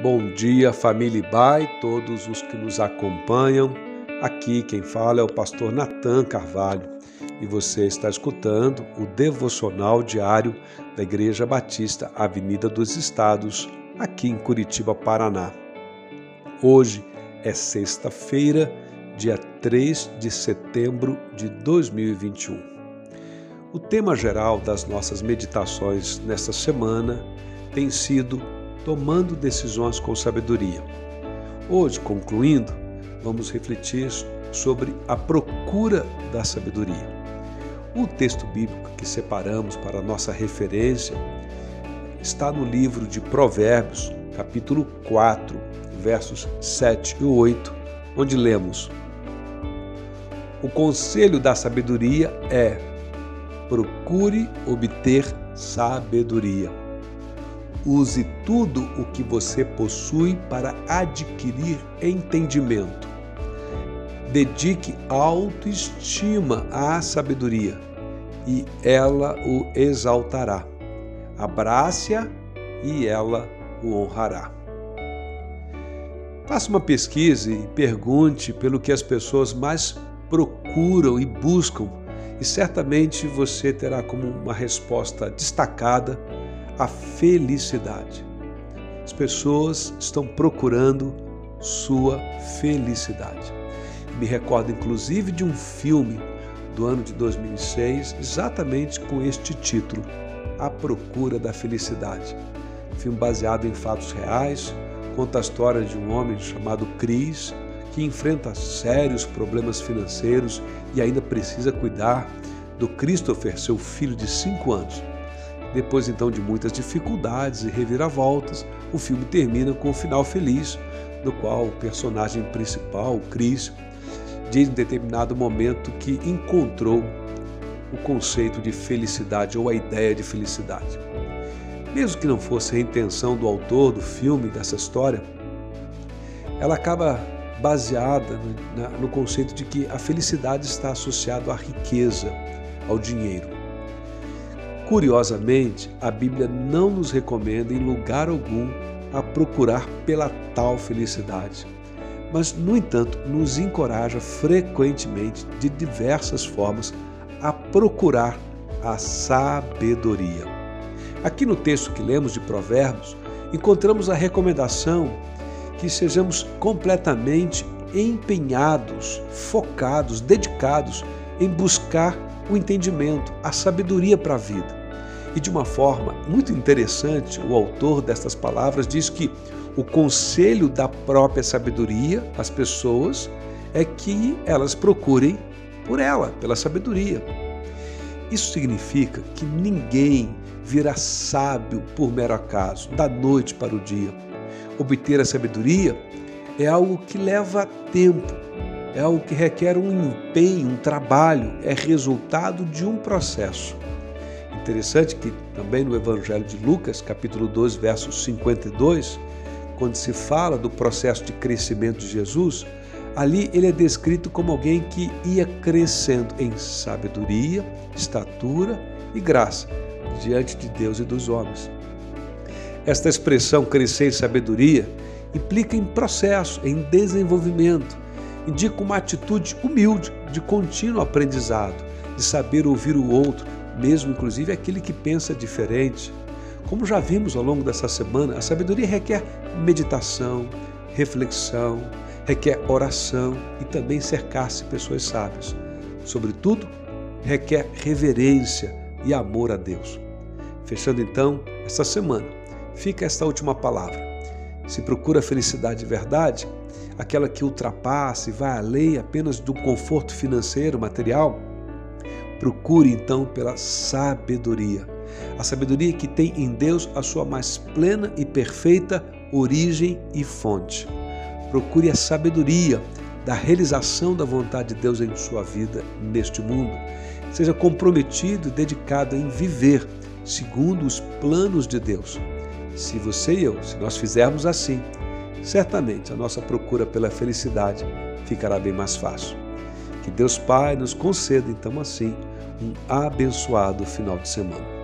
Bom dia, família Bai, todos os que nos acompanham. Aqui quem fala é o pastor Natan Carvalho e você está escutando o devocional diário da Igreja Batista Avenida dos Estados, aqui em Curitiba, Paraná. Hoje é sexta-feira, dia 3 de setembro de 2021. O tema geral das nossas meditações nesta semana tem sido tomando decisões com sabedoria. Hoje, concluindo, vamos refletir sobre a procura da sabedoria. O texto bíblico que separamos para nossa referência está no livro de Provérbios, capítulo 4, versos 7 e 8, onde lemos: O conselho da sabedoria é: procure obter sabedoria Use tudo o que você possui para adquirir entendimento. Dedique autoestima à sabedoria e ela o exaltará. Abrace-a e ela o honrará. Faça uma pesquisa e pergunte pelo que as pessoas mais procuram e buscam, e certamente você terá como uma resposta destacada a felicidade. As pessoas estão procurando sua felicidade. Me recordo inclusive de um filme do ano de 2006, exatamente com este título, A Procura da Felicidade. Um filme baseado em fatos reais, conta a história de um homem chamado Chris que enfrenta sérios problemas financeiros e ainda precisa cuidar do Christopher, seu filho de 5 anos. Depois então de muitas dificuldades e reviravoltas, o filme termina com um final feliz, no qual o personagem principal, o Chris, diz em determinado momento que encontrou o conceito de felicidade ou a ideia de felicidade. Mesmo que não fosse a intenção do autor do filme, dessa história, ela acaba baseada no, conceito de que a felicidade está associada à riqueza, ao dinheiro. Curiosamente, a Bíblia não nos recomenda em lugar algum a procurar pela tal felicidade, mas, no entanto, nos encoraja frequentemente, de diversas formas, a procurar a sabedoria. Aqui no texto que lemos de Provérbios, encontramos a recomendação que sejamos completamente empenhados, focados, dedicados em buscar o entendimento, a sabedoria para a vida. E de uma forma muito interessante, o autor destas palavras diz que o conselho da própria sabedoria às pessoas é que elas procurem por ela, pela sabedoria. Isso significa que ninguém virá sábio por mero acaso, da noite para o dia. Obter a sabedoria é algo que leva tempo, é algo que requer um empenho, um trabalho, é resultado de um processo. Interessante que também no Evangelho de Lucas, capítulo 12, verso 52, quando se fala do processo de crescimento de Jesus, ali ele é descrito como alguém que ia crescendo em sabedoria, estatura e graça diante de Deus e dos homens. Esta expressão crescer em sabedoria implica em processo, em desenvolvimento, indica uma atitude humilde de contínuo aprendizado, de saber ouvir o outro, mesmo inclusive aquele que pensa diferente. Como já vimos ao longo dessa semana, a sabedoria requer meditação, reflexão, requer oração e também cercar-se pessoas sábias. Sobretudo, requer reverência e amor a Deus. Fechando então esta semana, fica esta última palavra. Se procura felicidade de verdade, aquela que ultrapassa e vai além apenas do conforto financeiro, material, Procure então pela sabedoria. A sabedoria que tem em Deus a sua mais plena e perfeita origem e fonte. Procure a sabedoria da realização da vontade de Deus em sua vida neste mundo. Seja comprometido e dedicado em viver segundo os planos de Deus. Se você e eu, se nós fizermos assim, certamente a nossa procura pela felicidade ficará bem mais fácil. Que Deus Pai nos conceda então assim um abençoado final de semana.